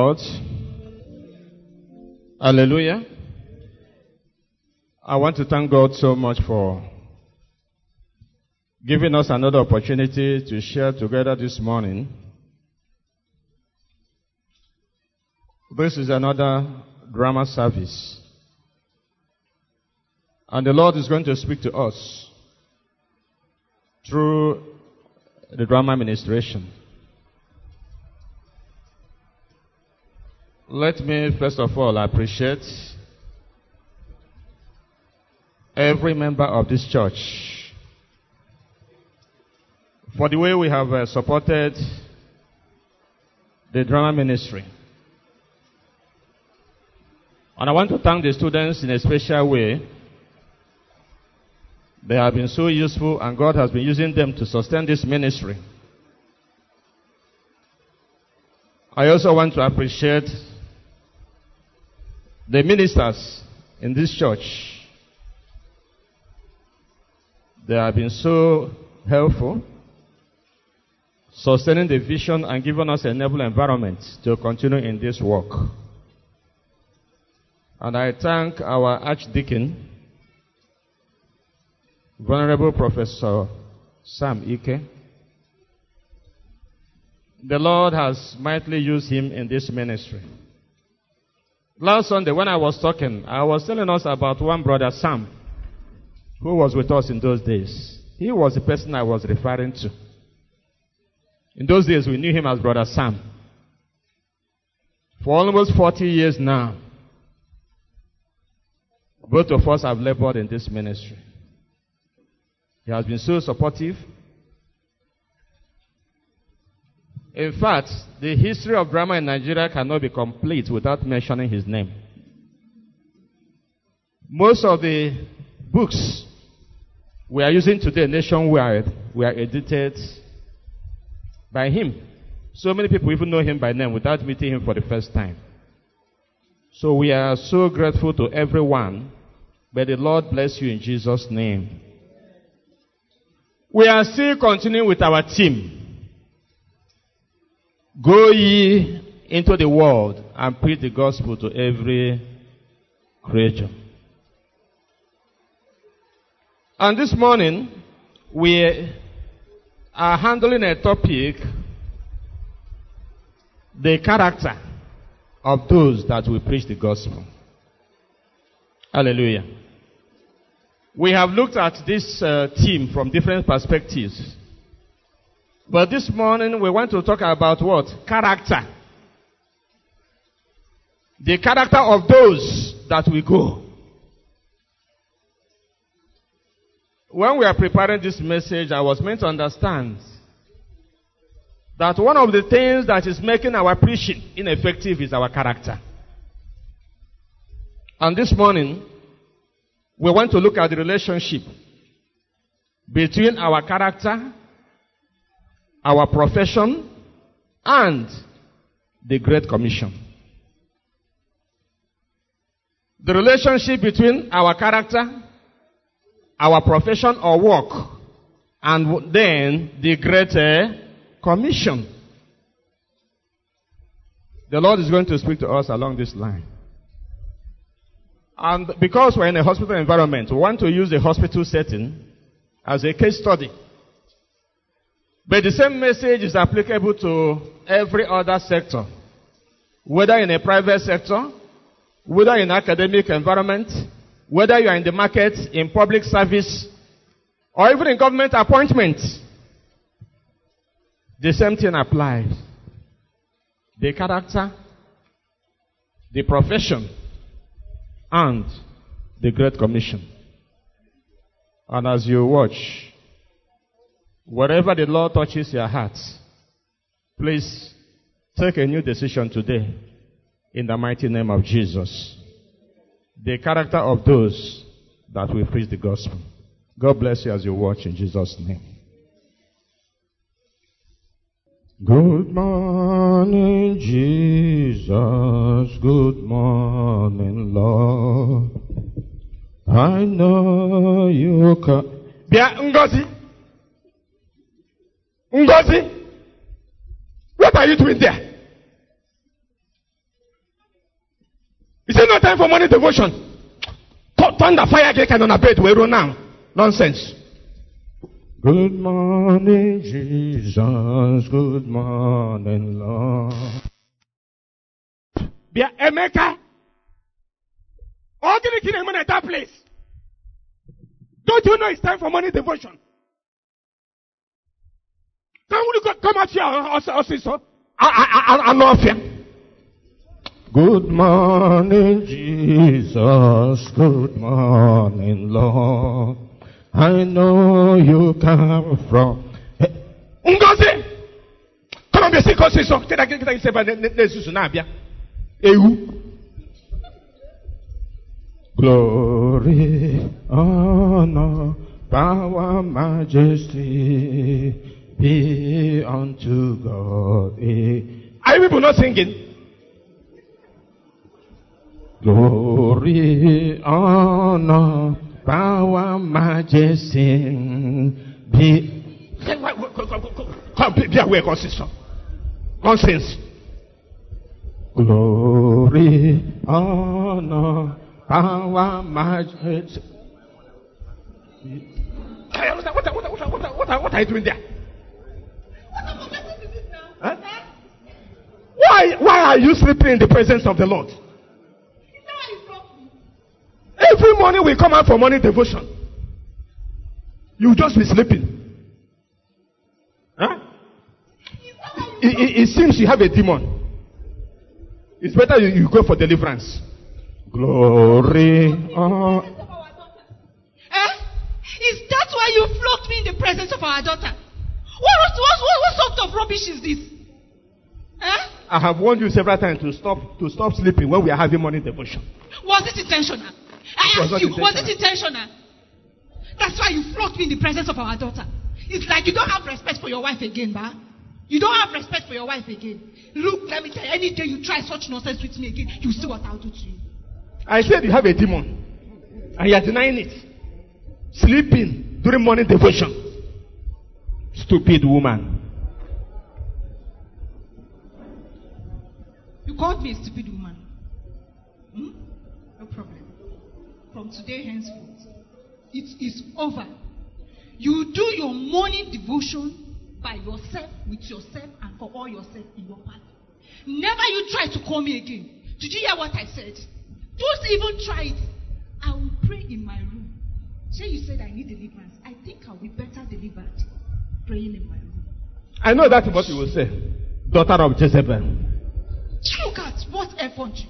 Lord. Hallelujah. I want to thank God so much for giving us another opportunity to share together this morning. This is another drama service. And the Lord is going to speak to us through the drama ministration. Let me first of all appreciate every member of this church for the way we have uh, supported the drama ministry. And I want to thank the students in a special way. They have been so useful, and God has been using them to sustain this ministry. I also want to appreciate the ministers in this church, they have been so helpful, sustaining the vision and giving us a noble environment to continue in this work. And I thank our Archdeacon, Venerable Professor Sam Ike. The Lord has mightily used him in this ministry. Last Sunday, when I was talking, I was telling us about one brother, Sam, who was with us in those days. He was the person I was referring to. In those days, we knew him as Brother Sam. For almost 40 years now, both of us have labored in this ministry. He has been so supportive. In fact, the history of drama in Nigeria cannot be complete without mentioning his name. Most of the books we are using today nationwide were edited by him. So many people even know him by name without meeting him for the first time. So we are so grateful to everyone. May the Lord bless you in Jesus' name. We are still continuing with our team. Go ye into the world and preach the gospel to every creature. And this morning, we are handling a topic the character of those that will preach the gospel. Hallelujah. We have looked at this uh, theme from different perspectives. But this morning we want to talk about what? Character. The character of those that we go. When we are preparing this message, I was meant to understand that one of the things that is making our preaching ineffective is our character. And this morning, we want to look at the relationship between our character our profession, and the Great Commission. The relationship between our character, our profession or work, and then the Great eh, Commission. The Lord is going to speak to us along this line. And because we're in a hospital environment, we want to use the hospital setting as a case study but the same message is applicable to every other sector, whether in a private sector, whether in academic environment, whether you are in the market, in public service, or even in government appointments. The same thing applies. The character, the profession, and the Great Commission. And as you watch, Whatever the Lord touches your heart, please take a new decision today in the mighty name of Jesus. The character of those that will preach the gospel. God bless you as you watch in Jesus' name. Good morning, Jesus. Good morning, Lord. I know you can. Bia. Ngozi, what are you doing there? Is it not time for morning devotion? Th- Thunder, fire, kind on a bed, we run now. Nonsense. Good morning, Jesus. Good morning, Lord. Bia Emeka. All the king at that place. Don't you know it's time for morning devotion? Come, we go- come out here, also, also, so. I, I, I, I know fear. Good morning, Jesus. Good morning, Lord. I know you come from. Eh, Ngozi! Come on, bịa ka ọsịsọ. Kịta kịta ise ebe a na- na-esusu na-abịa. Ewu. Glory, honor, power, majesty be unto God. Are you people not singing? Glory, honor, power, majesty be. Come, be aware, God, sister. Nonsense. Glory, honor, power, majesty. What, what, what, what, what, what, what, what are you doing there? Huh? Why, why are you sleeping in the presence of the Lord? Every morning we come out for morning devotion. You just be sleeping. Huh? It, it, it seems you have a demon. It's better you, you go for deliverance. Glory. Oh. Eh? Is that why you flogged me in the presence of our daughter? What, what, what, what, sort of rubbish is this? Eh? I have warned you several times to stop to stop sleeping when we are having morning devotion. Was it intentional? I asked you, was it intentional? That's why you flogged me in the presence of our daughter. It's like you don't have respect for your wife again, ba? You don't have respect for your wife again. Look, let me tell you, any day you try such nonsense with me again, you see what I'll do to you. I said you have a demon, and you are denying it. Sleeping during morning devotion. Stupid woman. You called me a stupid woman. Hmm? No problem. From today henceforth, it is over. You do your morning devotion by yourself, with yourself, and for all yourself in your party. Never you try to call me again. Did you hear what I said? Don't even try it. I will pray in my room. Say you said I need deliverance. I think I'll be better delivered praying in my room. I know that's what you will say. Daughter of Jezebel. Look at what effrontery.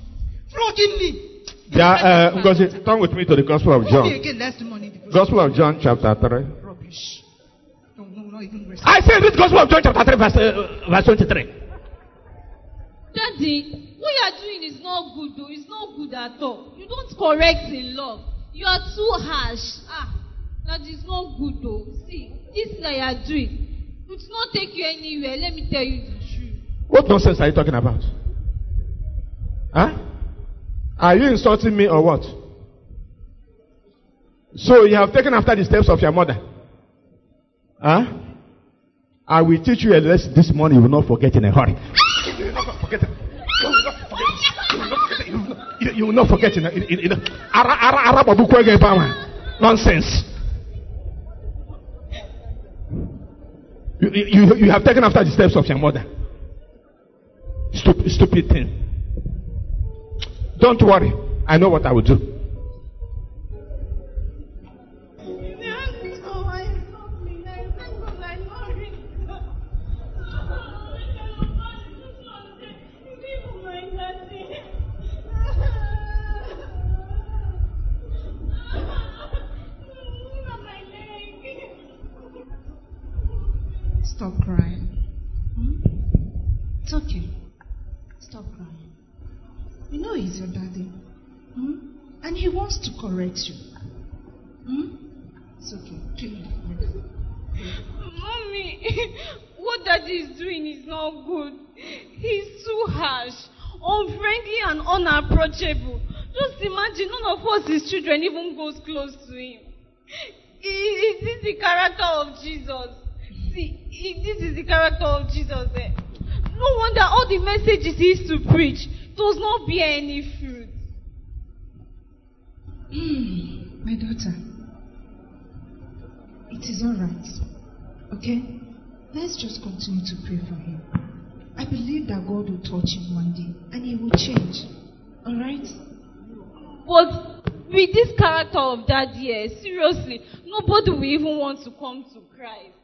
Flogging me. Yeah, uh, Ngozi, turn with me to the Gospel of John. again, let's do morning devotion. Gospel of John, chapter 3. Rubbish. No, no, not even. I say this Gospel of John, chapter 3, verse, uh, verse 23. Daddy, what you are doing is not good though. It's not good at all. You don't correct in love. You are too harsh. Ah, that is not good though. See, this that you are doing, it not take you anywhere. Let me tell you the truth. What nonsense are you talking about? Huh? Are you insulting me or what? So you have taken after the steps of your mother. Huh? I will teach you a lesson this morning you will not forget in a hurry. You will not forget. You will not forget. In a, in, ara, ara, ara. Nonsense. You, you, you have taken after the steps of your mother. Stupid, stupid thing. Don't worry. I know what I will do. Us, his children, even goes close to him. Is this the character of Jesus? See, this is the character of Jesus. Eh? No wonder all the messages he used to preach does not bear any fruit. My daughter, it is all right. Okay? Let's just continue to pray for him. I believe that God will touch him one day and he will change. All right? But with this character of that year, seriously, nobody will even want to come to Christ.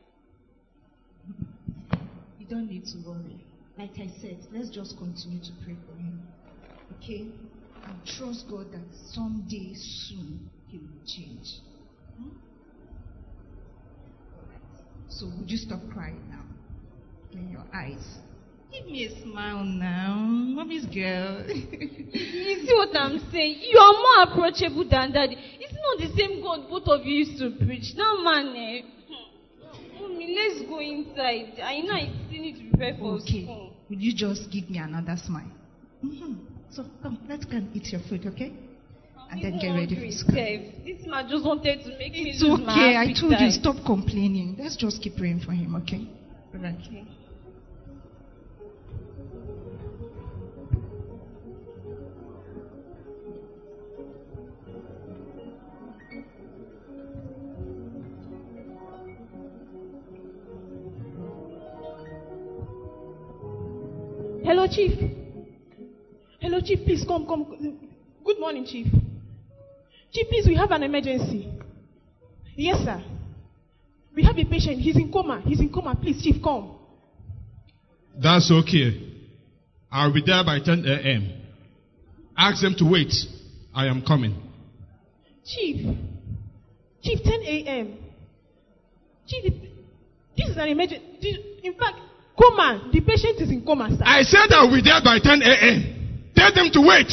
You don't need to worry. Like I said, let's just continue to pray for him. Okay? And trust God that someday soon he will change. Hmm? So would you stop crying now? Clean your eyes. Give me a smile now. Mommy's girl. You see what I'm saying? You are more approachable than daddy. It's not the same God both of you used to preach. That man, eh? Mommy, let's go inside. I know I still need to prepare for okay. school. Would you just give me another smile? hmm So come, let's go and eat your food, okay? And then get ready for school. This man just wanted to make me It's lose my okay. I told you, stop complaining. Let's just keep praying for him, okay? Alright. Okay. Hello, Chief. Hello, Chief. Please come, come. Good morning, Chief. Chief, please, we have an emergency. Yes, sir. We have a patient. He's in coma. He's in coma. Please, Chief, come. That's okay. I'll be there by 10 a.m. Ask them to wait. I am coming. Chief. Chief, 10 a.m. Chief, this is an emergency. In fact, coma. The patient is in coma, sir. I said I'll be there by 10 a.m. Tell them to wait.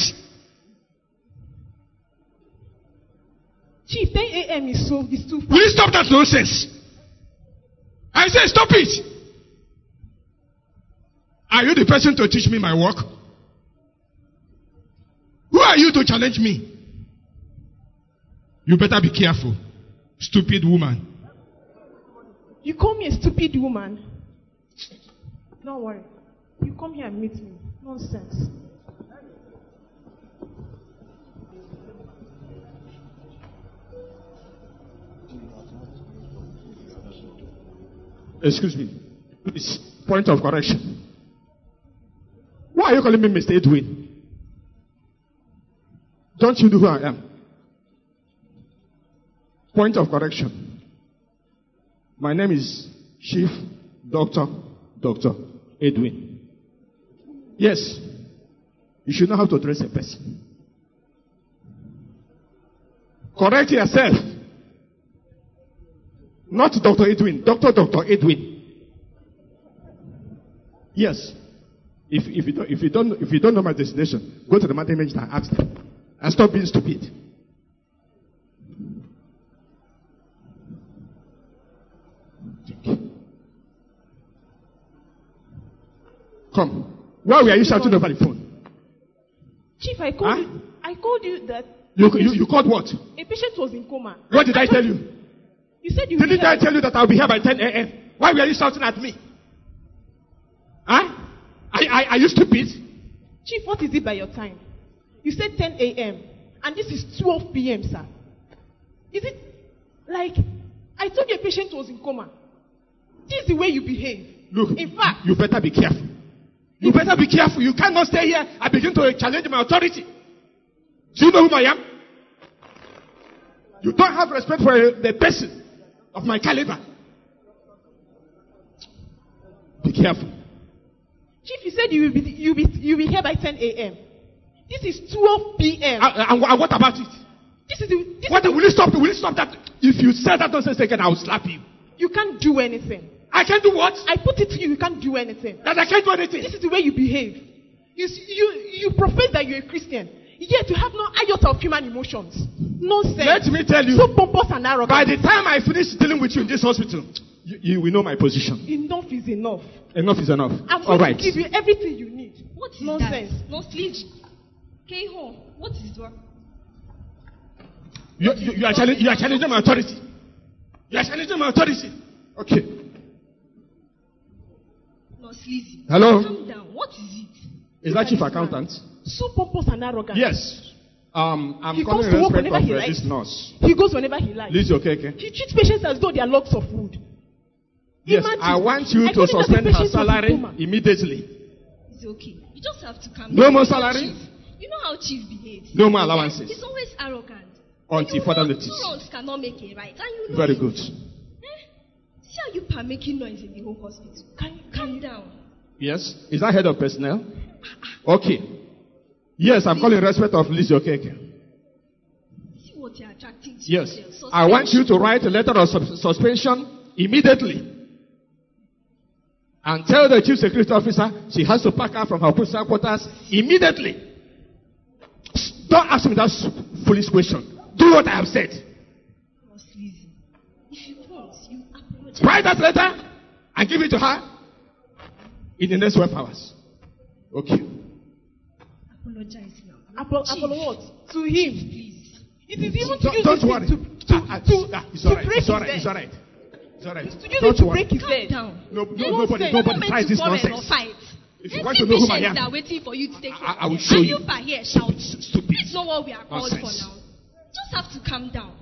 Chief, 10 a.m. is so is too far. Will you stop that nonsense? I said stop it. Are you the person to teach me my work? Who are you to challenge me? You better be careful, stupid woman. You call me a stupid woman. Don't worry. You come here and meet me. Nonsense. Excuse me. Please, point of correction. Why are you calling me Mr. Edwin? Don't you know who I am? Point of correction. My name is Chief Doctor Dr. Edwin. Yes, you should know how to address a person. Correct yourself. Not Dr. Edwin, Dr. Dr. Edwin. Yes. If, if, you don't, if, you don't, if you don't know my destination, go to the management and ask them. And stop being stupid. Come. Why were you shouting over the phone? Chief, I called Huh? you. I called you that You, you, you called what? a patient was in coma. What did I tell you? You said you. Didn't I tell you that I'll be here by 10 a.m.? Why were you shouting at me? Huh? Are, are, are you stupid? Chief, what is it by your time? You said 10 a.m. and this is 12 p.m., sir. Is it like I told you a patient was in coma? This is the way you behave. Look, In fact- you better be careful. You better be careful. You cannot stay here I begin to challenge my authority. Do you know who I am? You don't have respect for the person of my caliber. Be careful. Chief, you said you will be you will be you will be here by 10 a.m. This is 12 p.m. And, what about it? this is the, this What, is will you stop? Will you stop that? If you say that nonsense again, I will slap you. you can't do anything. I can't do what? I put it to you, you can't do anything. That I can't do anything. This is the way you behave. You, you, you profess that you're a Christian, yet you have no iota of human emotions. Nonsense. Let me tell you. So pompous and arrogant. By the time I finish dealing with you in this hospital, you, you will know my position. enough is enough. Enough is enough. I'm All going right. to give you everything you need. What is Nonsense. that? No sleep. K-hole. What is that? You, you, you, are challenge, you are challenging my authority. You are challenging my authority. Okay. Sleazy. Hello? Calm down. What is it? Is that chief accountant? So pompous and arrogant. Yes. Um, I'm He comes to work whenever he uh, likes. this nurse. He goes whenever he likes. Lizzie Okeke. He treats patients as though they are logs of wood. Yes, Imagine. I want you I to told him that the suspend her patient was a salary immediately. It's okay. You just have to calm No more You salary? Chief- You know how Chief behaves. No more allowances. He's always arrogant. Until you further notice. Two wrongs cannot make it right. And you know Very it. good. Eh? See how you pa making noise in the whole hospital. Can, Calm down. Yes? Is that head of personnel? Okay. Yes, I'm calling respect of Lizzie Okeke. See what you're attracting to Yes. yourself. I want you to write a letter of sus- suspension immediately. And tell the chief security officer she has to pack her from her personal quarters immediately. Don't ask me that foolish question. Do what I have said. Boss Lizzie, If you want, you apologize. Write that letter and give it to her in the next 12 hours. Okay. Apologize now. Apollo, Chief. Apollo what? To him. Please. It is even to Don't, use don't this worry. thing to, to, Ah, ah, to, ah, it's all right. break It's all his right. head. It's all right. It's all right. To use Don't it to worry. break his head. down. No, no, You nobody, nobody tries this nonsense. Fight. If you want to know whom I am, are waiting for you to take I- I will show and you. you per here shouting. Stupid. That's not what we are called Nonsense. for now. Just have to calm down.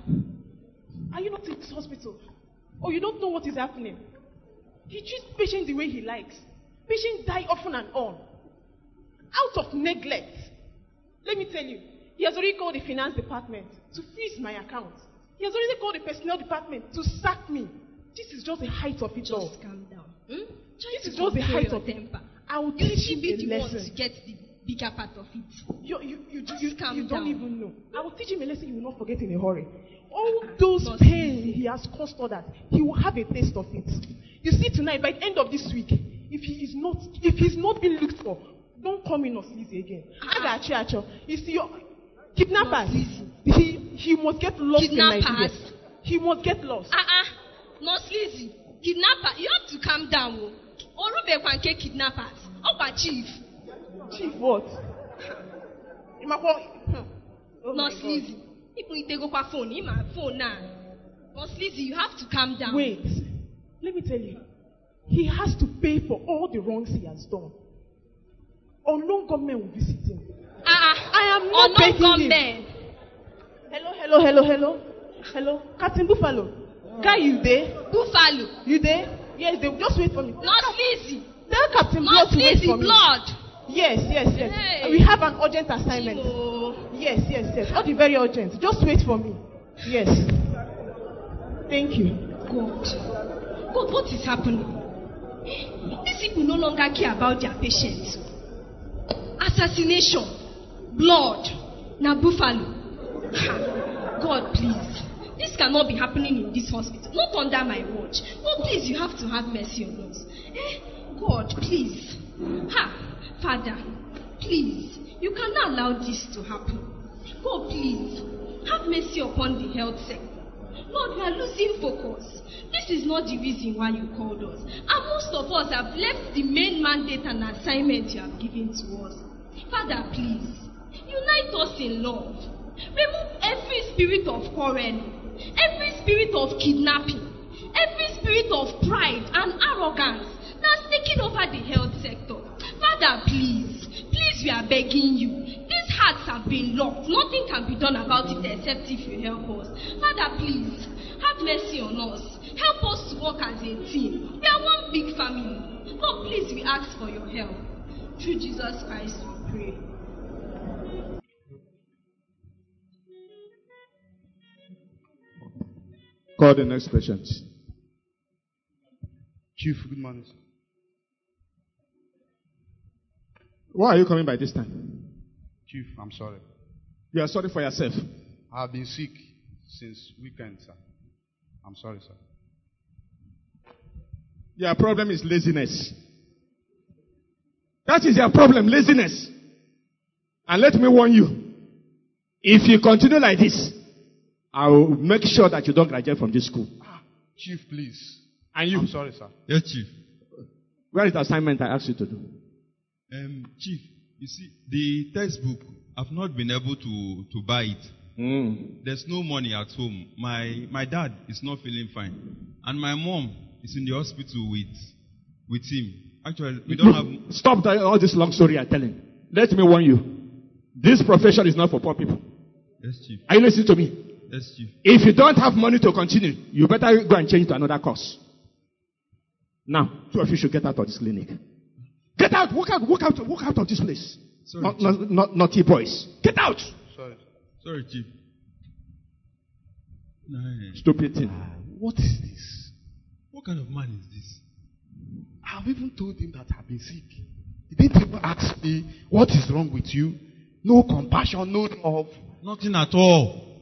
Are you not in this hospital? Or you don't know what is happening? He treats patients the way he likes. Patients die often and on. Out of neglect. Let me tell you, he has already called the finance department to freeze my account. He has already called the personnel department to sack me. This is just the height of it all. Just calm down. Hmm? Try This to is just the height of temper. I will You teach him a the to lesson. get the bigger part of it. You, you, you, you, Just you, calm you don't even know. I will teach him a lesson he will not forget in a hurry. All those Not pains he has caused others, he will have a taste of it. You see, tonight, by the end of this week, if he is not, if he's not being looked for, don't come in Lizzie again. Ah. Aga Achi Acho. You see, your kidnappers, he, he must get lost in Nigeria. Kidnappers? He must get lost. Ah ah. Nurse Lizzie, kidnapper, you have to calm down. oh. Orube Kwanke kidnappers. Opa chief. Chief, what? Hmm. Oh my Nurse God. Lizzie. People need to go phone. Phone now. Lizzie, you have to calm down. Wait, let me tell you. He has to pay for all the wrongs he has done. Unknown government will visit him. Ah ah. I am not no begging him. government. Hello, hello, hello, hello. Hello. Captain Buffalo. Guy, you there? Buffalo. You there? Yes, they just wait for me. Nurse Lizzie. Tell Captain Blood Nurse to wait for me. blood. Yes, yes, yes. Hey. We have an urgent assignment. Oh. Yes, yes, yes. All the very urgent. Just wait for me. Yes. Thank you. God. God, what is happening? These people no longer care about their patients. Assassination, blood, na buffalo. God, please. This cannot be happening in this hospital. Not under my watch. God, please, you have to have mercy on us. Eh? God, please. Ha. Father, please. You cannot allow this to happen. God, please. Have mercy upon the health sector. Lord, we are losing focus. This is not the reason why you called us. And most of us have left the main mandate and assignment you have given to us. Father, please, unite us in love. Remove every spirit of quarreling, every spirit of kidnapping, every spirit of pride and arrogance that's taking over the health sector. Father, please, please, we are begging you. These hearts have been locked. Nothing can be done about it except if you help us. Father, please, have mercy on us. Help us to work as a team. We are one big family. Lord, please, we ask for your help. Through Jesus Christ, we pray. Call the next patient. Chief, good morning. Why are you coming by this time? Chief, I'm sorry. You are sorry for yourself. I have been sick since weekend, sir. I'm sorry, sir. Your problem is laziness. That is your problem, laziness. And let me warn you. If you continue like this, I will make sure that you don't graduate from this school. Chief, please. And you, I'm sorry, sir. Yes, Chief. where is the assignment I asked you to do? Um, Chief, you see, the textbook, I've not been able to, to buy it. Mm. There's no money at home. My, my dad is not feeling fine. And my mom is in the hospital with, with him. Actually, we don't have. Stop the, all this long story I'm telling. Let me warn you. This profession is not for poor people. Yes, Chief. Are you listening to me? Yes, Chief. If you don't have money to continue, you better go and change to another course. Now, two of you should get out of this clinic. Get out, walk out, walk out, walk out of this place. Sorry, Not, Chief. not, not, naughty boys. Get out! Sorry. Sorry, Chief. Nah, Stupid thing. Ah, what is this? what kind of man is this? I've even told him that I've been sick. He didn't even ask me, what is wrong with you? No compassion, no love. Nothing at all.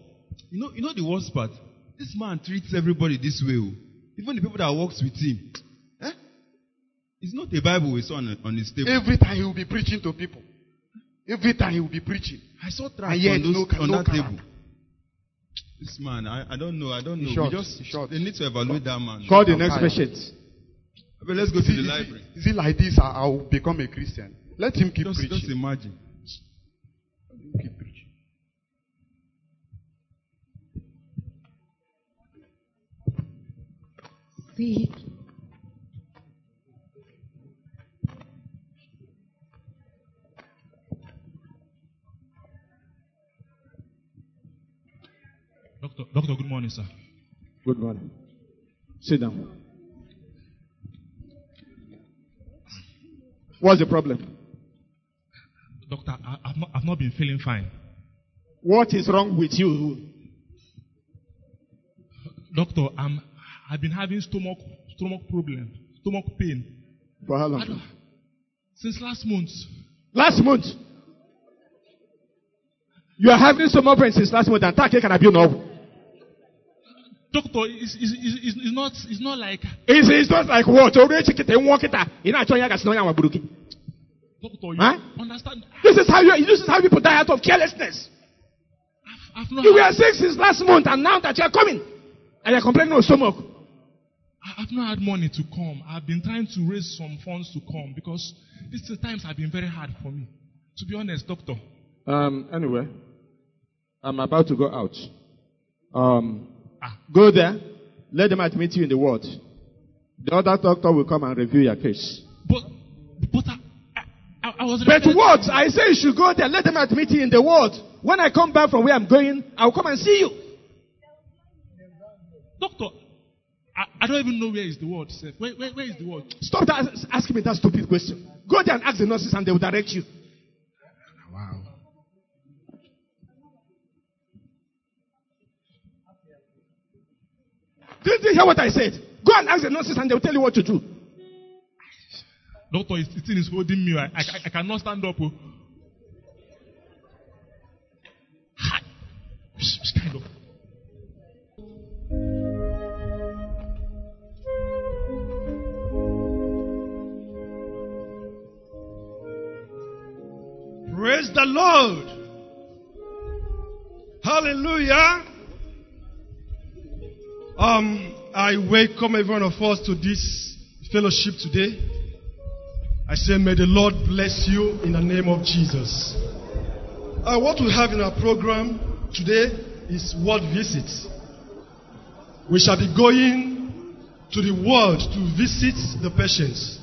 You know, you know the worst part? This man treats everybody this way. oh. Even the people that works with him. It's not a Bible we saw on, on his table. Every time he will be preaching to people. Every time he will be preaching. I saw trash And yet on, those, no on no that character. table. This man, I, I don't know. I don't know. short, We just he's short. they need to evaluate that man. Call the next tired. patient. But let's go Is to it- the is it- library. Is it like this? I, I will become a Christian. Let him keep Just, preaching. just imagine. Keep preaching. See, Doctor, doctor, good morning, sir. Good morning. Sit down. What's the problem? Doctor, I, I've, not, I've not been feeling fine. What is wrong with you? Doctor, I'm, I've been having stomach, stomach problem, stomach pain For how long? since last month. Last month. You are having some pain since last month and take can I be now? Doctor, it's, it's, it's, it's not, it's not like, It's, it's not like what? Already chicken and walk it. You know, Chonya gas no yawa buruki. doctor, you Huh? understand? This is how you. This is how people die out of carelessness. I've, I've not, You were had, sick since last month, and now that you are coming, and you're complaining of stomach. I- I've not had money to come. I've been trying to raise some funds to come because these times have been very hard for me. To be honest, doctor. Um. Anyway, I'm about to go out. Um. Ah. Go there. Let them admit you in the ward. The other doctor will come and review your case. But, but I, I, I was But what? I say you should go there. Let them admit you in the ward. When I come back from where I'm going, I'll come and see you. Doctor, I, I don't even know where is the word, sir. Where, where, where is the word? Stop that, asking me that stupid question. Go there and ask the nurses, and they will direct you. Did you hear what I said? Go and ask the nurses, and they will tell you what to do. Doctor, the thing is holding me. I, I, I cannot stand up. Oh. Welcome every one of us to this fellowship today. I say, may the Lord bless you in the name of Jesus. Uh, what we have in our program today is word visits. We shall be going to the world to visit the patients.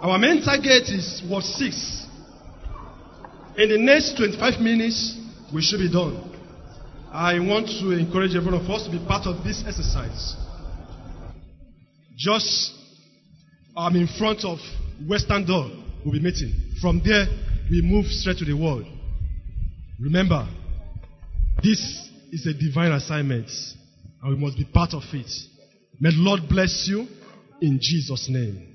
Our main target is word six. In the next 25 minutes, we should be done. I want to encourage every one of us to be part of this exercise. Just um, in front of Western Door, we'll be meeting. From there, we move straight to the world. Remember, this is a divine assignment, and we must be part of it. May the Lord bless you in Jesus' name.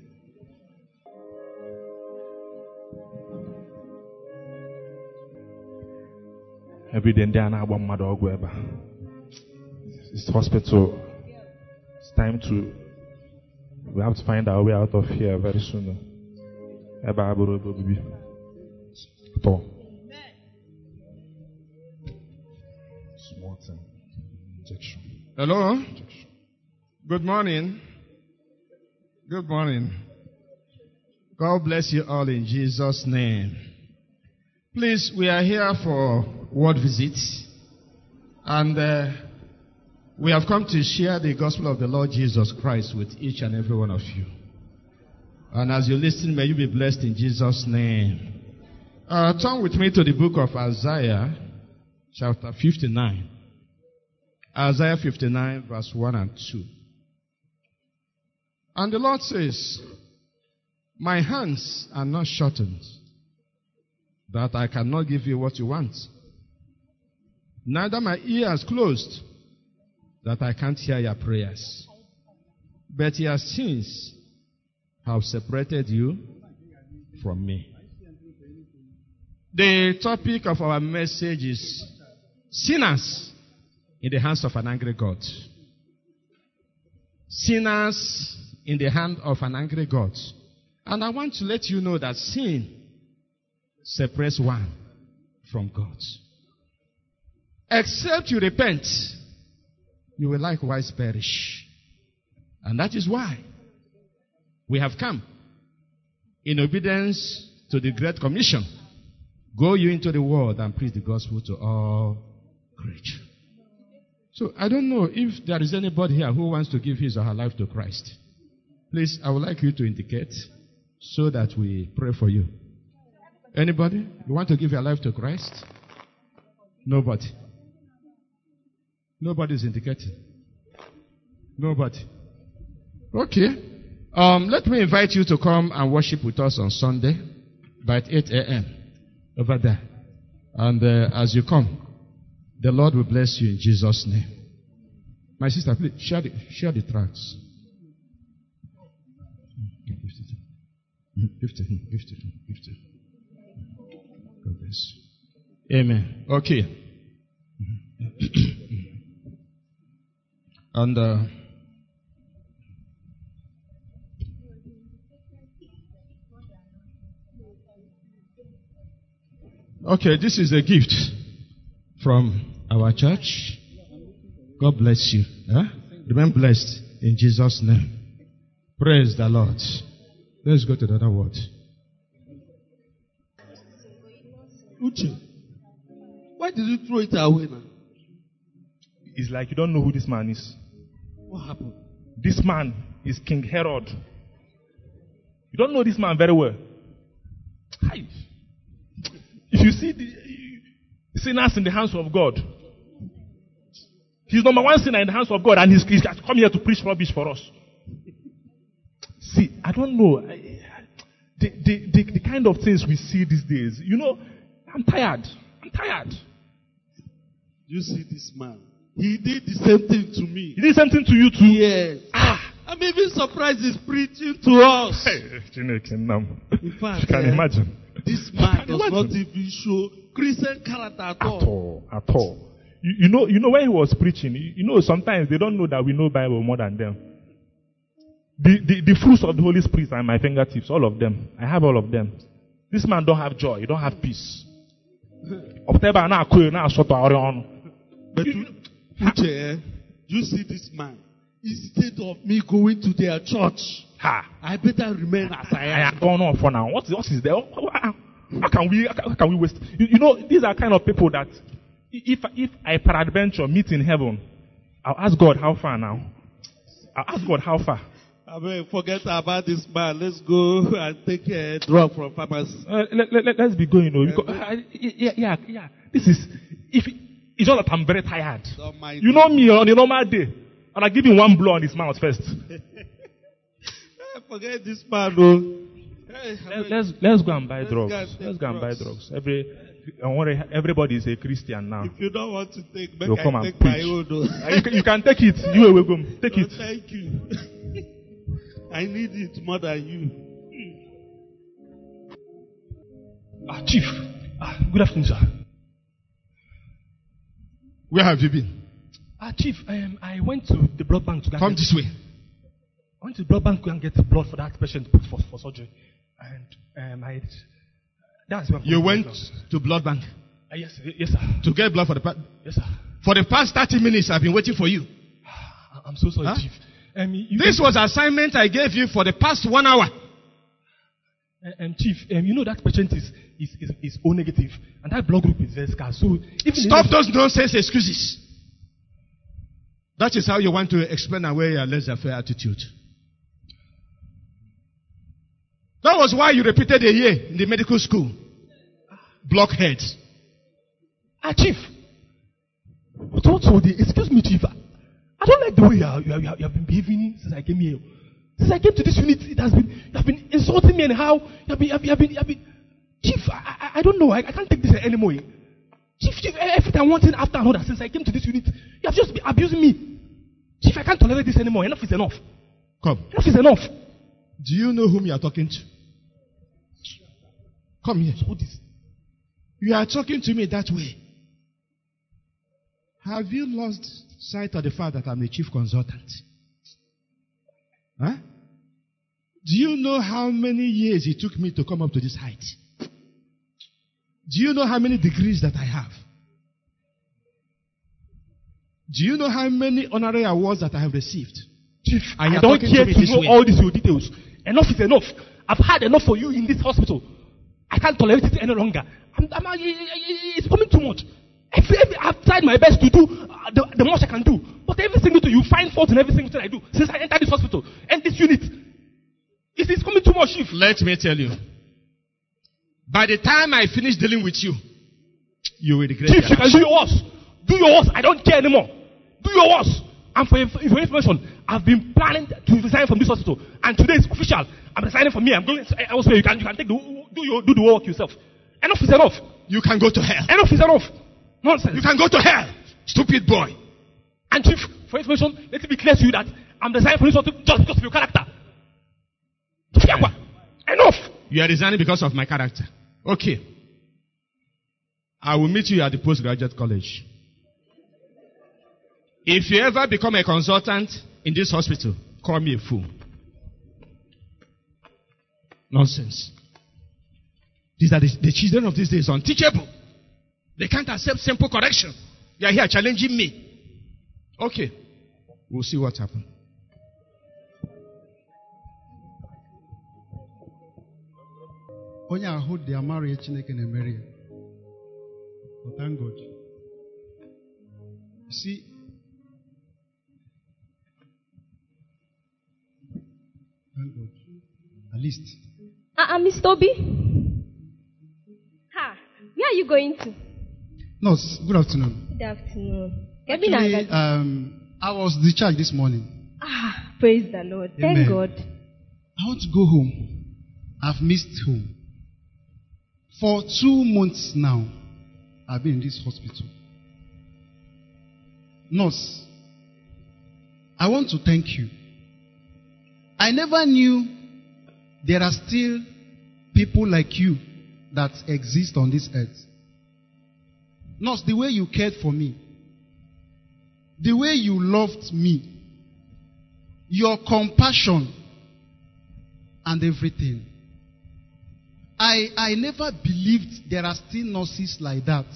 Every day, ndị a na-agba mmadụ ọgwụ ebe a. It's hospital. It's time to. We have to find our way out of here very soon. Ebe a bụrụ ebe obibi. Atọ. Small thing. Injection. Hello. Good morning. Good morning. God bless you all in Jesus' name. Please, we are here for word visits, and uh, we have come to share the gospel of the Lord Jesus Christ with each and every one of you. And as you listen, may you be blessed in Jesus' name. Uh, turn with me to the book of Isaiah, chapter 59. Isaiah 59, verse 1 and 2. And the Lord says, My hands are not shortened, that I cannot give you what you want. Neither my ears closed, that I can't hear your prayers. But your sins have separated you from me. The topic of our message is sinners in the hands of an angry God. Sinners in the hand of an angry God. And I want to let you know that sin separates one from God. Except you repent, you will likewise perish. And that is why we have come in obedience to the Great Commission. Go you into the world and preach the gospel to all creatures. So I don't know if there is anybody here who wants to give his or her life to Christ. Please, I would like you to indicate so that we pray for you. Anybody? You want to give your life to Christ? Nobody. Nobody is indicating. Nobody. Okay. Um, let me invite you to come and worship with us on Sunday by 8 a.m. over there. And uh, as you come, the Lord will bless you in Jesus' name. My sister, please share the, share the tracts. God bless. Amen. Okay. and uh, okay, this is a gift from our church. God bless you. Huh? Remain blessed in Jesus' name. Praise the Lord. Let's go to the other word. Uche, why did you throw it away now? It's like you don't know who this man is. What happened? This man is King Herod. You don't know this man very well. Hi. If you see the sinners in the hands of God, he's number one sinner in the hands of God, and he's, he's come here to preach rubbish for us. See, I don't know. The, the, the, the kind of things we see these days, you know, I'm tired. I'm tired. You see this man? He did the same thing to me. He did the same thing to you too. Yes. Ah, I'm even surprised he's preaching to us. Hey, Chineke, Nam. In fact, You can eh, imagine. This man does imagine. not even show Christian character at At all. all, at all. You, you know, you know when he was preaching, you, you know sometimes they don't know that we know Bible more than them. The, the, the fruits of the Holy Spirit are my fingertips, all of them. I have all of them. This man don't have joy, he don't have peace. Ọpụta na akụ na asọtọ ọrịa ọnụ. But you, Uche, eh, you see this man? Instead of me going to their church, Ha! I better remain as I am. I am. gone on for now. What what is there? How, can we how can we waste? You, you know, these are kind of people that if if I peradventure meet in heaven, I'll ask God how far now. I'll ask God how far. I mean, forget about this man. Let's go and take a drug from pharmacy. Uh, let, let, us be going. You know, because, uh, yeah, yeah, yeah. This is if it's not that I'm very tired. You know me on a normal day, and I give him one blow on his mouth first. Eh, Forget this man, though. Hey, Let, let's let's go and buy Let's drugs. go and Let's go and buy drugs. drugs. Every don't worry, everybody is a Christian now. if you don't want to take, make You'll I come and take my preach. own, though. Uh, you, can, you can take it. You will go. Take No, it. thank you. I need it more than you. Ah, Chief. Ah, good afternoon, sir. Where have you been? Ah, Chief. Um, I went to the blood bank to and Come this way. I went to the blood bank to and get blood for that patient put for, for surgery, and um, I. That's where You went to blood bank Ah, yes, yes, sir. to get blood for the pa- Yes, sir. for the past 30 minutes. I've been waiting for you. I- I'm so sorry, Huh? Chief. Um, This was assignment I gave you for the past one hour. Uh, um, Chief, um, you know that patient is, is, is, is O negative, and that blood group is very scarce. So, Stop those nonsense excuses. That is how you want to explain away your laissez-faire attitude. That was why you repeated a year in the medical school. Blockheads. Ah, Chief, But all the excuse me, Chief? I don't like the way you, are, you, are, you, have been behaving since I came here. Since I came to this unit, it has been you have been insulting me anyhow. You have been, you have, you have been, you have been Chief, I, I, I don't know. I, I can't take this anymore. Chief, Chief, every time one thing after another since I came to this unit, you have just been abusing me. Chief, I can't tolerate this anymore. Enough is enough. Come. Enough is enough. Do you know whom you are talking to? Come here. So this. You are talking to me that way. Have you lost sight of the fact that I'm the chief consultant? Huh? Do you know how many years it took me to come up to this height? Do you know how many degrees that I have? Do you know how many honorary awards that I have received? Chief, I don't talking to care to know way. all these your details. Enough is enough. I've had enough for you in this hospital. I can't tolerate it any longer. I'm, I'm, I- I- it's becoming too much. Every, every, I've tried my best to do uh, the, the most I can do. But every single thing, you find fault in every single thing I do since I entered this hospital and this unit. It's, it's coming too much, Chief. Let me tell you. By the time I finish dealing with you, you will regret Chief, you can do your worst. Do your worst. I don't care anymore. Do your worst. And for, for information, I've been planning to resign from this hospital. And today is official. I'm resigning from here. I'm going elsewhere. You can, you can take the, do, your, do the work yourself. Enough is enough. You can go to hell. Enough is enough. Nonsense. You can go to hell. Stupid boy. And Chief, for information, let it be clear to you that I'm resigning from this hospital just because of your character. Enough. You are resigning because of my character. Okay. I will meet you at the postgraduate college. If you ever become a consultant in this hospital, call me a fool. Nonsense. These are the, the children of these days, unteachable. They can't accept simple correction. They are here challenging me. Okay. We'll see what happens. Onye ahụ dị amara ya chineke na-emere ya but thank god You see thank god at least Uh, uh, Miss Toby? Ha, where are you going to? nurse good afternoon Good afternoon. Actually, um, i was discharged this morning Ah, praise the Lord. Thank God. i want to go home i've missed home for two months now i've been in this hospital. Nurse i want to thank you. I never knew there are still people like you that exist on this earth. Nurse the way you cared for me the way you loved me your compassion and everything. I, I never believed there are still nurses like that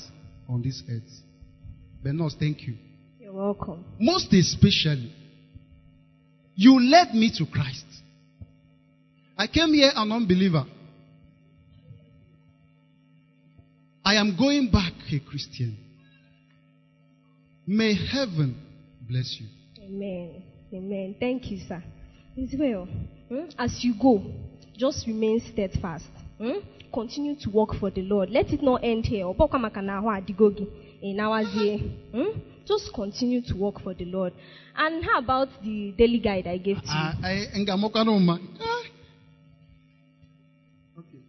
on this earth. But nurse, thank you. You're welcome. Most especially, you led me to Christ. I came here an unbeliever. I am going back a Christian. May heaven bless you. Amen. Amen. Thank you, sir. It's well. hmm, As you go, just remain steadfast. Hmm? Continue to work for the Lord. Let it not end here. Ọbọkwa maka na ahụ adịgo gị, ị nawazie. Hmm? Just continue to work for the Lord. And how about the daily guide I gave to you? I, I, ngamokano Ah. Okay.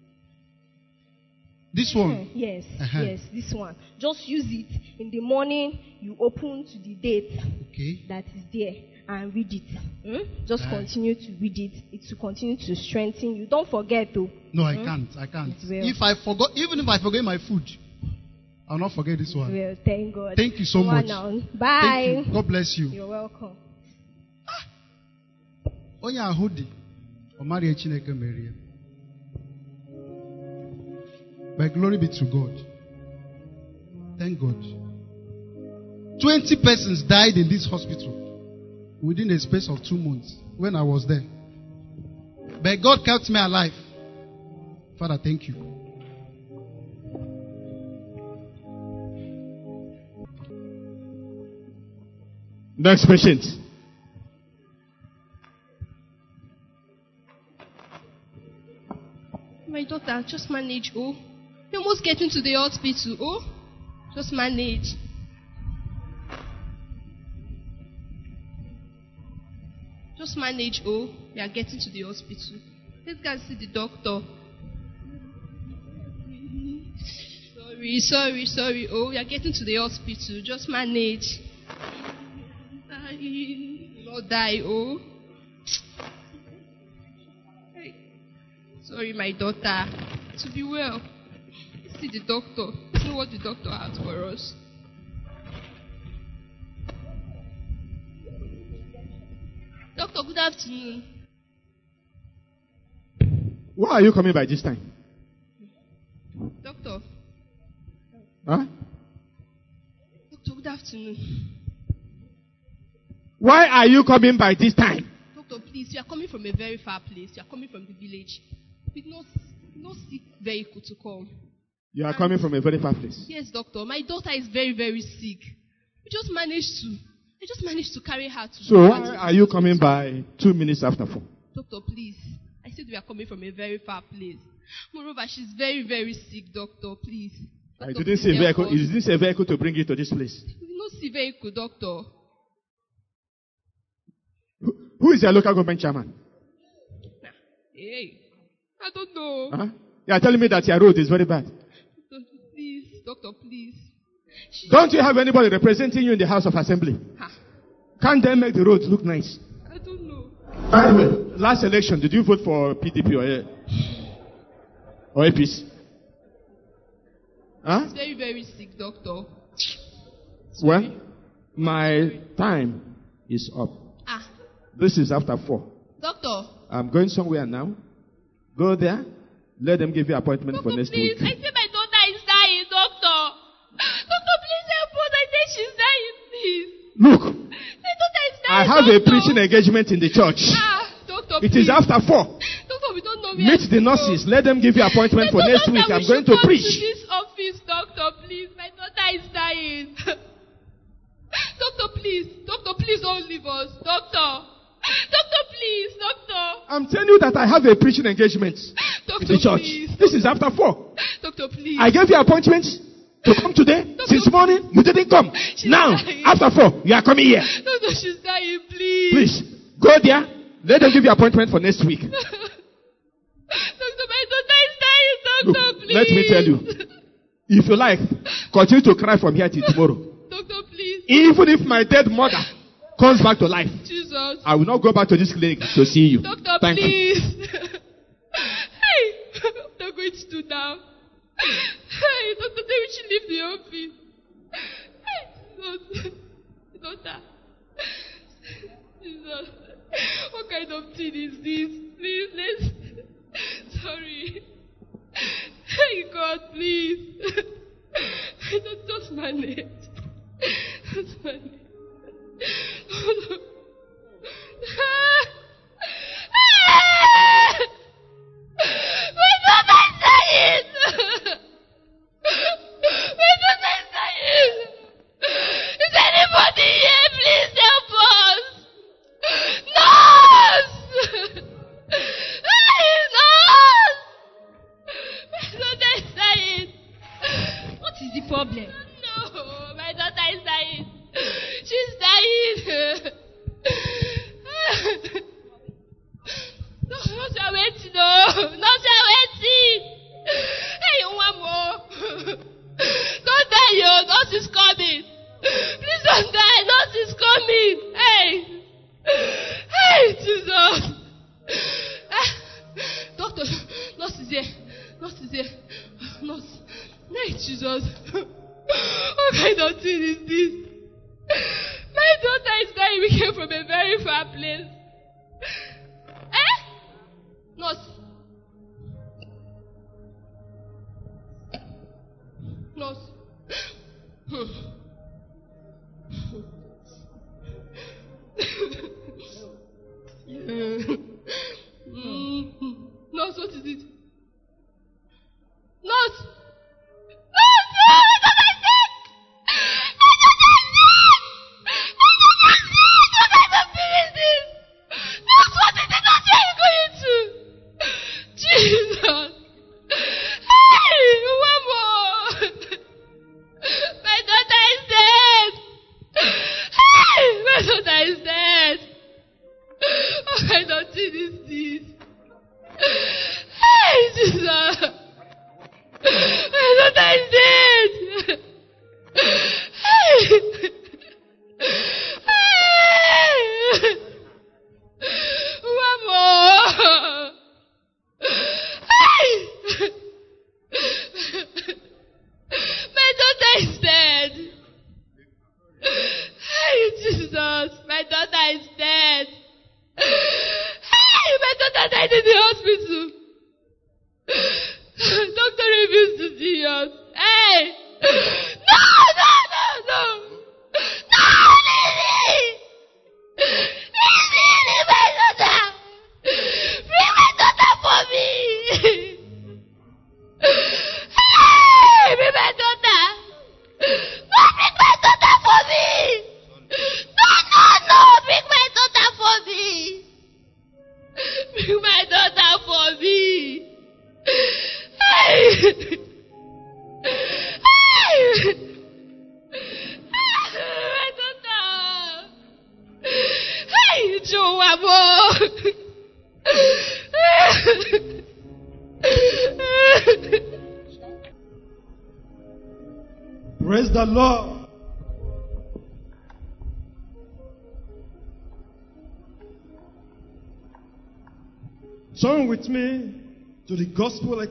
This one. Eh, Yes, Uh-huh. yes, this one. Just use it. In the morning, you open to the date Okay. that is there and read it. Hmm? Just Uh. continue to read it. It will continue to strengthen you. Don't forget, though. No, I Hmm? can't. I can't. If I forgot, even if I forget my food, I'll not forget this one. Well, thank God. Thank you so Come on much. now. Bye. Thank you. God bless you. You're welcome. Onye ahụ dị, ọ mara Chineke mere ya. But glory be to God. Thank God. 20 persons died in this hospital within a space of two months when I was there. But God kept me alive. Father, thank you. Next patient. My daughter, just manage, oh. You're almost getting to the hospital, oh. Just manage. Just manage, oh. We are getting to the hospital. Let's go and see the doctor. Sorry, sorry, sorry. Oh, we are getting to the hospital. Just manage. Not die, oh. Hey. Sorry, my daughter. To be well. See the doctor. Know what the doctor has for us. Doctor, good afternoon. Why are you coming by this time? Doctor, Huh? doctor, good afternoon. Why are you coming by this time? Doctor, please, you are coming from a very far place. You are coming from the village. With no, no sick vehicle to come. You are coming from a very far place. Yes, doctor. My daughter is very, very sick. We just managed to. I just managed to carry her to. So why are you coming by two minutes after four? Doctor, please. I said we are coming from a very far place. Moreover, she's very, very sick, doctor. Please. I didn't say help vehicle. Is this didn't vehicle to bring you to this place. We no see vehicle, doctor. Who is your local government chairman? Hey, I don't know. Huh? You are telling me that your road is very bad. Doctor, please, doctor, please. She, Don't you have anybody representing you in the House of Assembly? Can't they make the roads look nice? I don't know. By the way, last election, did you vote for PDP or, A- or APC? Huh? She's very, very sick, doctor. Well, my time is up. Ah, This is after four. doctor. I'm going somewhere now. Go there. Let them give you appointment for next please. week. I say my daughter is dying, doctor. Doctor, please help us. I say she's dying, please. Look, My daughter is dying. I have a preaching engagement in the church. Ah, doctor, It is after four. Doctor, we don't know where Meet the nurses. Let them give you appointment for next week. I'm going to preach. To this office, doctor, please. My daughter is dying. doctor, please. Doctor, please don't leave us. Doctor. Doctor, please. Doctor. I'm telling you that I have a preaching engagement in Doctor, the church. please. This is after four. Doctor, please. I gave you appointment to come today. Since morning, you didn't come. Now, after four, you are coming here. Doctor, she's dying, please. Please, go there. Let them give you appointment for next week. doctor, my daughter is dying, doctor, Look, please. let me tell you. If you like, continue to cry from here till tomorrow. Doctor, please. Even if my dead mother comes back to life, Jesus. I will not go back to this clinic to see you. Doctor, Thank you. please. hey, what are going to do now? Hey, then we should leave the office. Hey, Jesus. Jesus. What kind of thing is this? Please, let's. Sorry. Hey, God, please. Don't just manage. Just manage.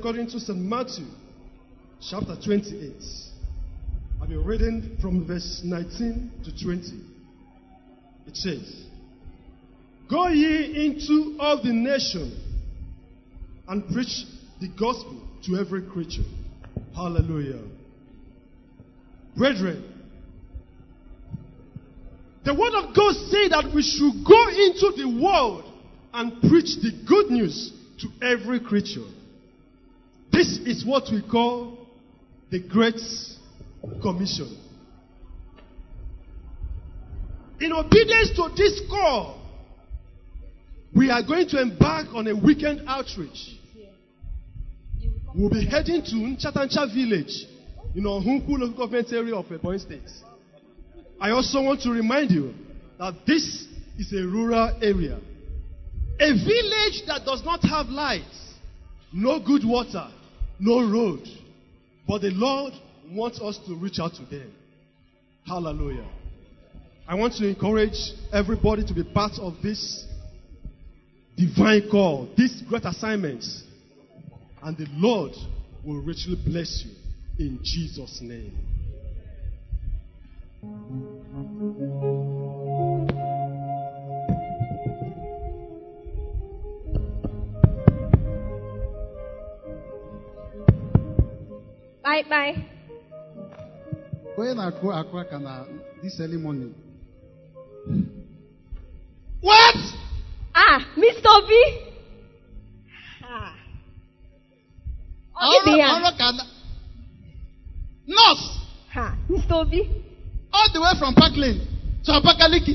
According to St. Matthew, chapter 28. I'll be reading from verse 19 to 20. It says, Go ye into all the nation and preach the gospel to every creature. Hallelujah. Brethren, the word of God says that we should go into the world and preach the good news to every creature. This is what we call the Great Commission. In obedience to this call, we are going to embark on a weekend outreach. We'll be heading to Nchatancha village in Ohaukwu local government area of Ebonyi State. I also want to remind you that this is a rural area. A village that does not have lights, no good water, no road. But the Lord wants us to reach out to them. Hallelujah. I want to encourage everybody to be part of this divine call, this great assignment. And the Lord will richly bless you in Jesus' name. Bye bye. onye na-akụ akụ aka na this early morning What? Ah, Mr. Obi. Ah. Ọ dị ya. ọrụ ka na nurse Ha, Mr. Obi. all the way from Parklane to Abakaliki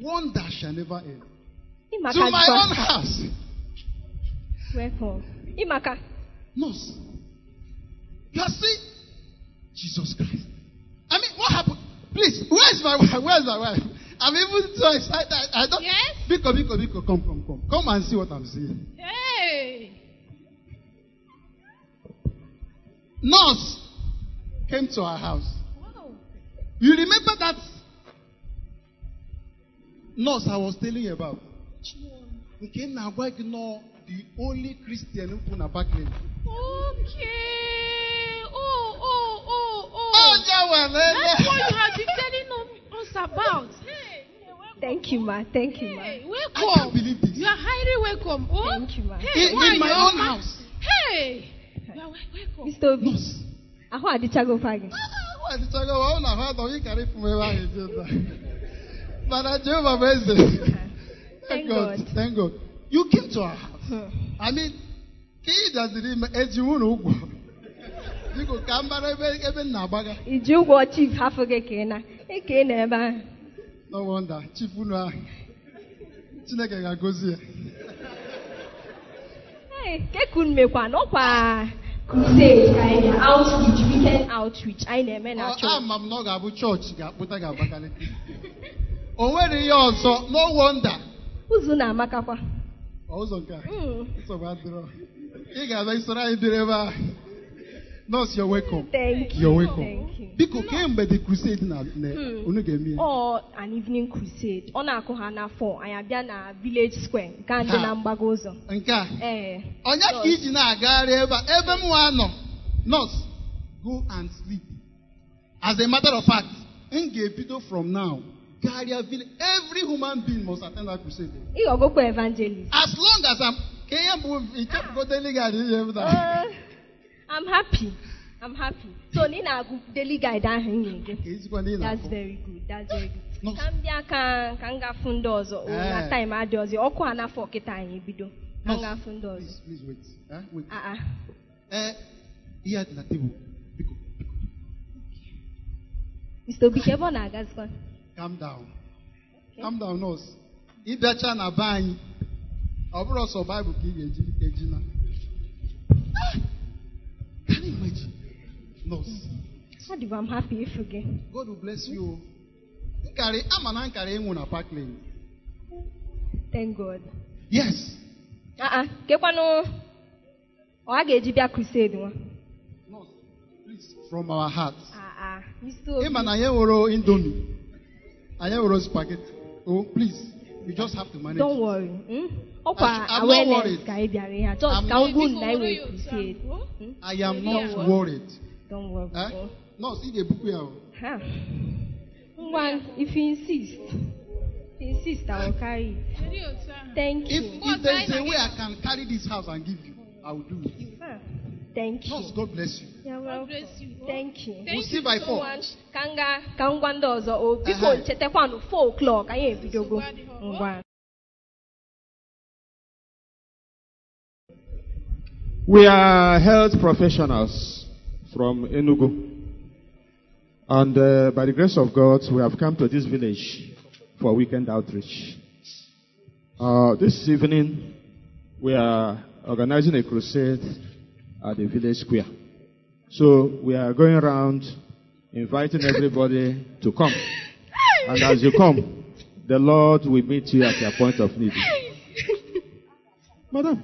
wonder shall never end Ịmaka to my own house Welcome. Ịmaka. Nurse you are seeing Jesus Christ I mean what happened please where is my wife where is my wife I'm even so excited I, I don't Yes? Biko Biko Biko come come come come and see what I'm seeing Hey! nurse came to our house. Wow. You remember that nurse I was telling you about? Nke na-agwa gị nọ the only Christian kwụ na Barclays. Okay. Oh, oh, oh, oh. oh Onye nwere That's ebe. what you have been telling us- us about. Hey, Thank you, ma. Thank you, ma. hey, I welcome. can't believe this. You are highly welcome. Oh, Thank you, ma. Hey, In, in my own ma- house. Hey, you are wel- welcome. Mr. Obi. Nurse. Ahụ adịchagokwa gị. Wadịchaga ọ na ahụ adọghị karị fụ m ebe ahụ eje taa. Mana Jehova bụ eze. Thank Thank God. God. Thank God. You came to our house. Hmm. I mean, ka ị daziri ime eji nwụrụ ụgwọ. Biko ka m mara ebe m na-agbaga. Iji ụgwọ chief hafụ gị ka ị na. Eke na ebe ahụ. No wonder. Chief unu ahụ. Chineke ga-agọzi ya. Hey, kekun mekwa n'ọkwa crusade ka anyị bịa outreach weekend outreach anyị na-eme na chọọchị ama m na ọ ga-abụ chọọchị ga-akpụta gị Abakaliki o nwere ihe ọzọ no wonder ụzụ na-amakakwa ụzọ nke a ị ga-abịa isoro anyị biri ebe a. Nọọsụ you're welcome. You're welcome. Biko kemgbe the crusade na Hmm. unu ga-eme? Ọ an evening crusade. Ọ na-akụ ha n'afọ. Anyị abịa na village square nke a dị na mgbago ụzọ. Nke a? Ee onye ka iji na-agagharị ebe a? Ebe m nwa nọ. Nọọsụ go and sleep. As a matter of fact m ga-ebido from now. Gagharịa village every human being must attend that crusade ịghọgokwa evangelist as long as I'm ka ihe mbụ ichepụgodeli gị adị ihe m na Uh, I'm happy. I'm happy. So ị na-agụ daily guide ahụ ị That's na-akpọ very good. That's very good. No. Ka m bịa ka ka m gafu ndị ọzọ o, na Eh. time adị ọzọ ọkụ a n'afọ kịta anyị ebido ka m gafu ndị ọzọ. please please wait eh, wait Ah, ah. eh ihe dị na tebụl biko Mr. Obike ebe ọ na-agazikwa. Calm down calm down nọọsụ ịbịacha na be anyị ọ bụrụ ọsọ baịbụl ka ị ga-eji ejina Ah! Can you imagine? nọọsụ Adịkwa m happy ịfụ gị. God will bless you. o. Nkari, ama na nkari ịnwụ na Parkland. Thank God. Yes. Ah. Kekwanụ ọ a ga-eji bịa crusade nwa. Please, from our hearts. Obi. Ịma na anyị nwere indomie. Anyị nwere spaghetti. Oh, please. You just have to manage. Don't worry. Hmm? Ọkwa I'm- I'm not awareness worried. ka anyị bịara ihe a. Just I'm not- m gwu na anyị nwere crusade. Hmm? I am not worried. Don't worry. Eh? Nọọsụ, ị ga-ebukwa ya. o. Huh. Ngwa, if you insist, if you insist, I will carry it. Thank If, you. if there is a way I can carry this house and give you, I will do it. Huh. Thank you. Nọọsụ, God bless you. You're welcome. Thank you. We'll see by four. Ka m gaa ka m gwa ndị ọzọ o biko Ehe. 4 o'clock anyị ebidogo. Ngwa. We are health professionals from Enugu. And uh, by the grace of God, we have come to this village for weekend outreach. Uh, this evening, we are organizing a crusade at the village square. So we are going around inviting everybody to come. And as you come, the Lord will meet you at your point of need. Madam.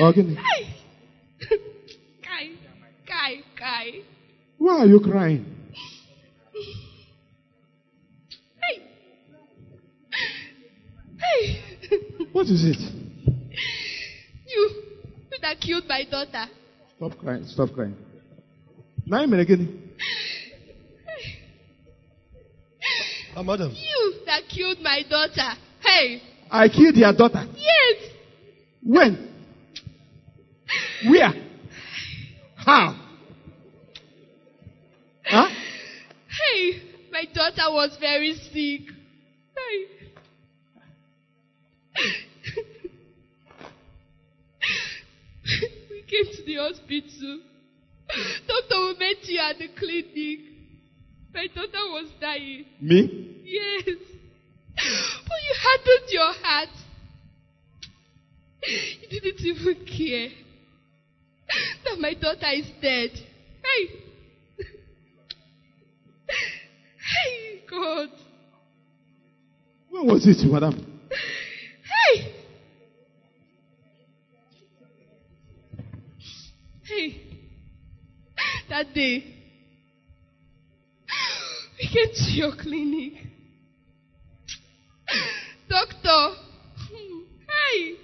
Oh, okay. Kai, Kai, Kai. Why are you crying? Hey. Hey. What is it? That killed my daughter. Stop crying. Stop crying. Now again. Ah, madam. You that killed my daughter. Hey. I killed your daughter. Yes. When? Where? How? Huh? Hey. My daughter was very sick. Hey. Came to the hospital. Doctor, we met you at the clinic. My daughter was dying. Me? Yes. But you hardened your heart. You didn't even care that my daughter is dead. Hey. Hey, God. When was it, madam? Hey. That day, we came to your clinic. Doctor, hmm. hey.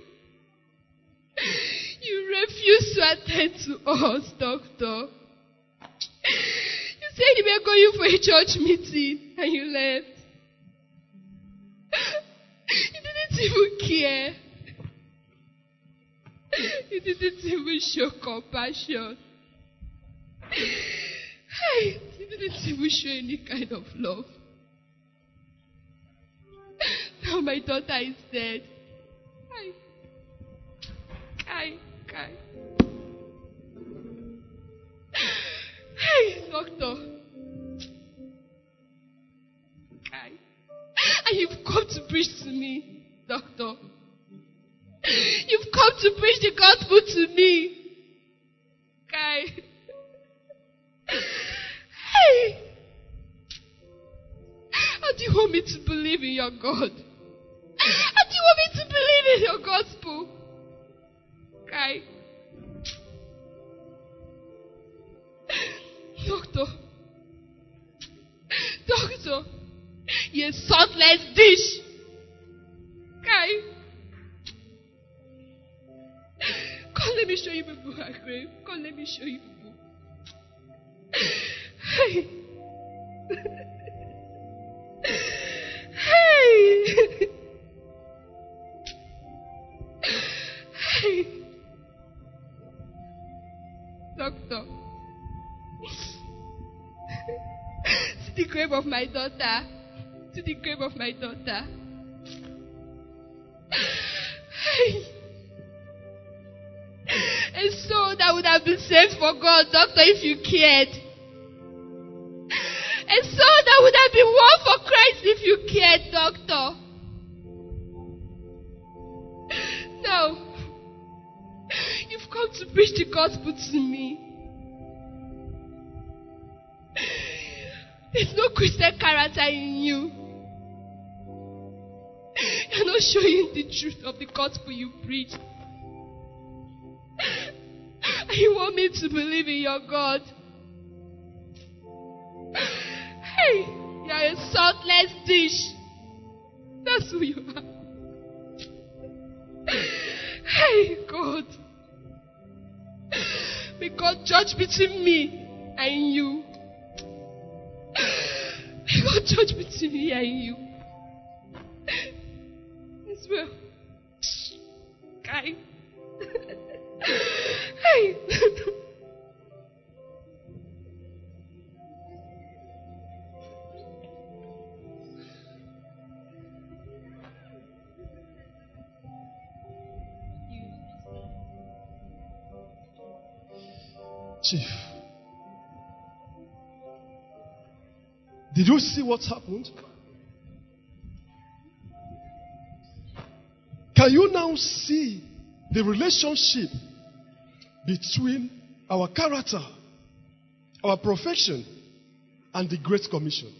You refused to attend to us, doctor. You said you were going for a church meeting and you left. You didn't even care. You didn't even show compassion. You didn't even show any kind of love. Now my daughter is dead. Kai, Kai, Kai. Hey, doctor. Kai. And you've come to preach to me, doctor. You've come to preach the gospel to me. Guy. Hey. How do you want me to believe in your God? How do you want me to believe in your gospel? Guy. Doctor. Doctor. You saltless dish. Guy. Come, let me show you people her grave. Come, let me show you people. Hey. hey. hey. Doctor. to the grave of my daughter. To the grave of my daughter. Hey. And so that would have been saved for God, doctor, if you cared. And so that would have been won for Christ if you cared, doctor. No. You've come to preach the gospel to me. There's no Christian character in you. You're not showing the truth of the gospel you preach. You want me to believe in your God? Hey, you're a saltless dish. That's who you are. Hey, God. God judge between me and you. God judge between me and you. As well. Guy. hey. Chief, did you see what happened? Can you now see the relationship between our character, our profession, and the Great Commission?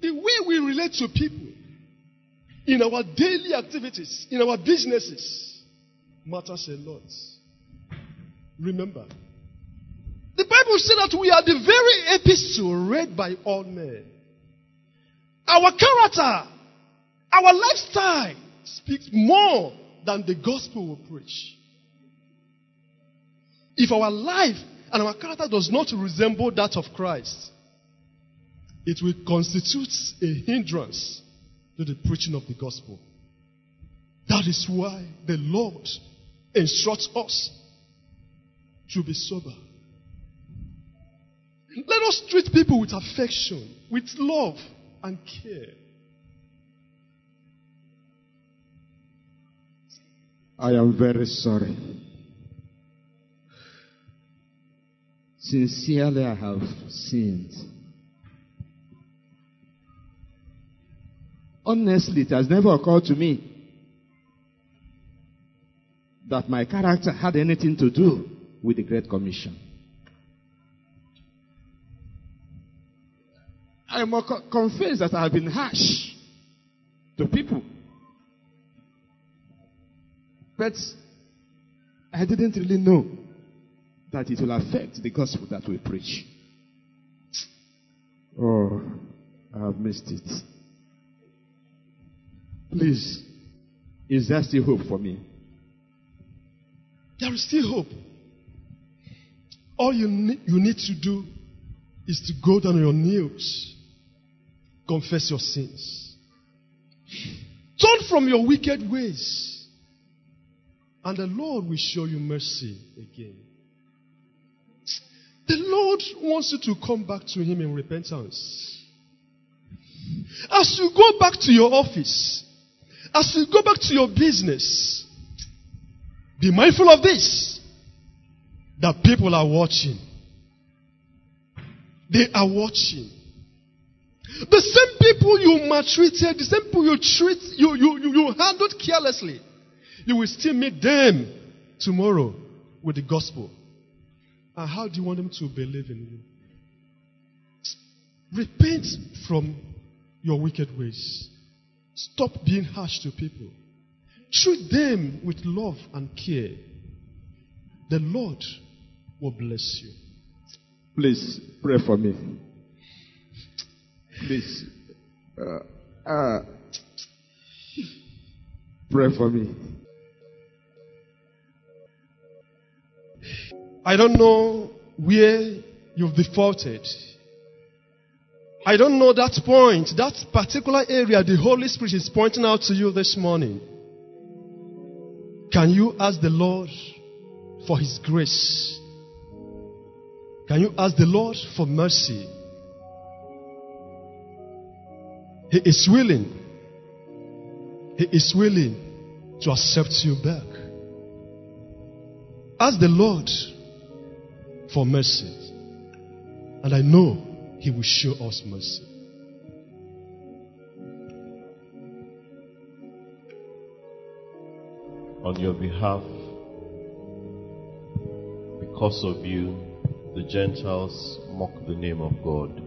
The way we relate to people in our daily activities, in our businesses, matters a lot. Remember, the Bible said that we are the very epistle read by all men. Our character, our lifestyle speaks more than the gospel will preach. If our life and our character does not resemble that of Christ, it will constitute a hindrance to the preaching of the gospel. That is why the Lord instructs us to be sober. Let us treat people with affection, with love and care. I am very sorry. Sincerely, I have sinned. Honestly, it has never occurred to me that my character had anything to do with the Great Commission. I must co- confess that I have been harsh to people. But I didn't really know that it will affect the gospel that we preach. Oh, I have missed it. Please, is there still hope for me? There is still hope. All you need, you need to do is to go down on your knees, confess your sins, turn from your wicked ways, and the Lord will show you mercy again. The Lord wants you to come back to Him in repentance. As you go back to your office, as you go back to your business, be mindful of this that people are watching. They are watching. The same people you maltreated, the same people you treat, you, you, you, you handled carelessly, you will still meet them tomorrow with the gospel. And how do you want them to believe in you? Repent from your wicked ways. Stop being harsh to people. Treat them with love and care. The Lord will bless you. Please pray for me. Please. Uh, uh, pray for me. I don't know where you've defaulted. I don't know that point, that particular area the Holy Spirit is pointing out to you this morning. Can you ask the Lord for His grace? Can you ask the Lord for mercy? He is willing. He is willing to accept you back. Ask the Lord for mercy. And I know He will show us mercy. On your behalf, because of you, the Gentiles mock the name of God.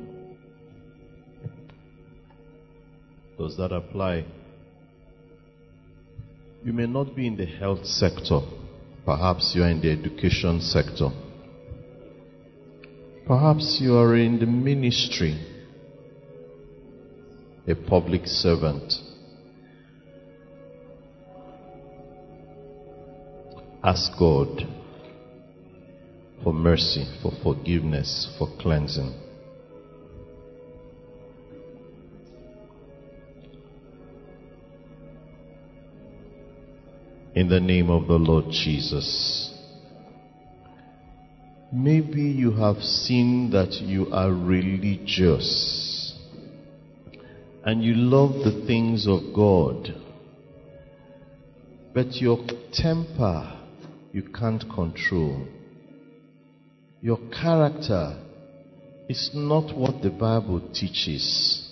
Does that apply? You may not be in the health sector. Perhaps you are in the education sector. Perhaps you are in the ministry, a public servant. Ask God for mercy, for forgiveness, for cleansing. In the name of the Lord Jesus. Maybe you have seen that you are religious and you love the things of God, but your temper you can't control. Your character is not what the Bible teaches.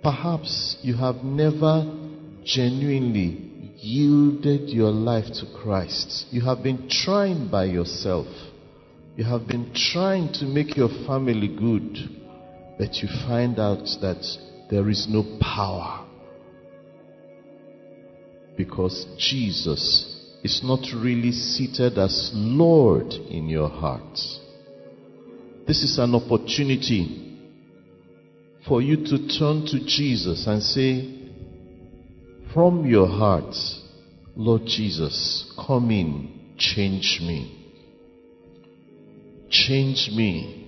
Perhaps you have never genuinely yielded your life to Christ. You have been trying by yourself. You have been trying to make your family good, but you find out that there is no power. Because Jesus is not really seated as Lord in your heart. This is an opportunity for you to turn to Jesus and say, from your heart, Lord Jesus, come in, change me. Change me.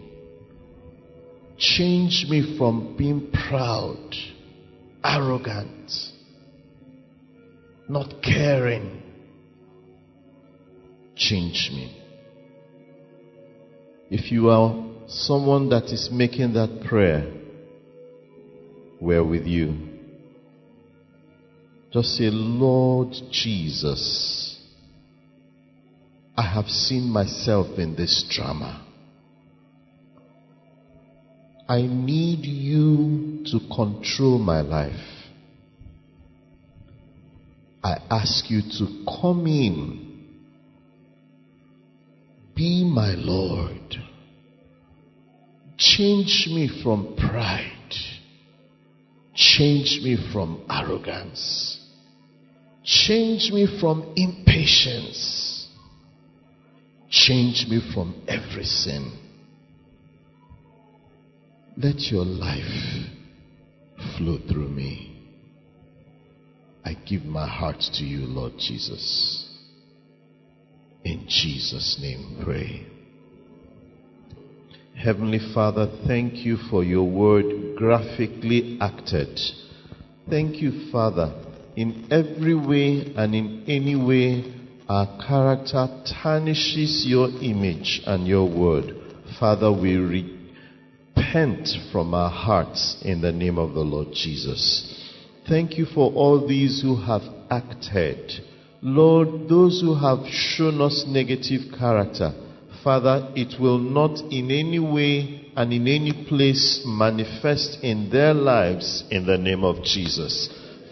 Change me from being proud, arrogant, not caring. Change me. If you are someone that is making that prayer, we're with you. Just say, Lord Jesus, I have seen myself in this drama. I need you to control my life. I ask you to come in. Be my Lord. Change me from pride. Change me from arrogance. Change me from impatience. Change me from every sin. Let your life flow through me. I give my heart to you, Lord Jesus. In Jesus' name, pray. Heavenly Father, thank you for your word graphically acted. Thank you, Father, in every way and in any way our character tarnishes your image and your word. Father, we repent from our hearts in the name of the Lord Jesus. Thank you for all these who have acted. Lord, those who have shown us negative character, Father, it will not in any way and in any place manifest in their lives in the name of Jesus.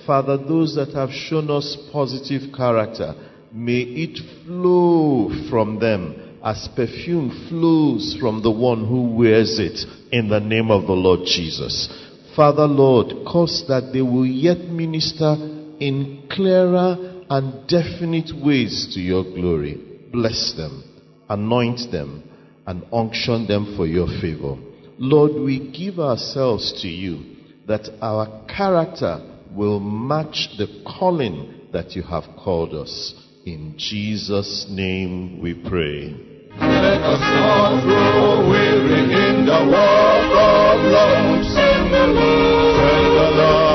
Father, those that have shown us positive character, may it flow from them as perfume flows from the one who wears it in the name of the Lord Jesus. Father, Lord, cause that they will yet minister in clearer and definite ways to your glory. Bless them, anoint them, and unction them for your favor. Lord, we give ourselves to you that our character will match the calling that you have called us. In Jesus' name we pray. Let us not grow weary in the walk of love. Send the Lord,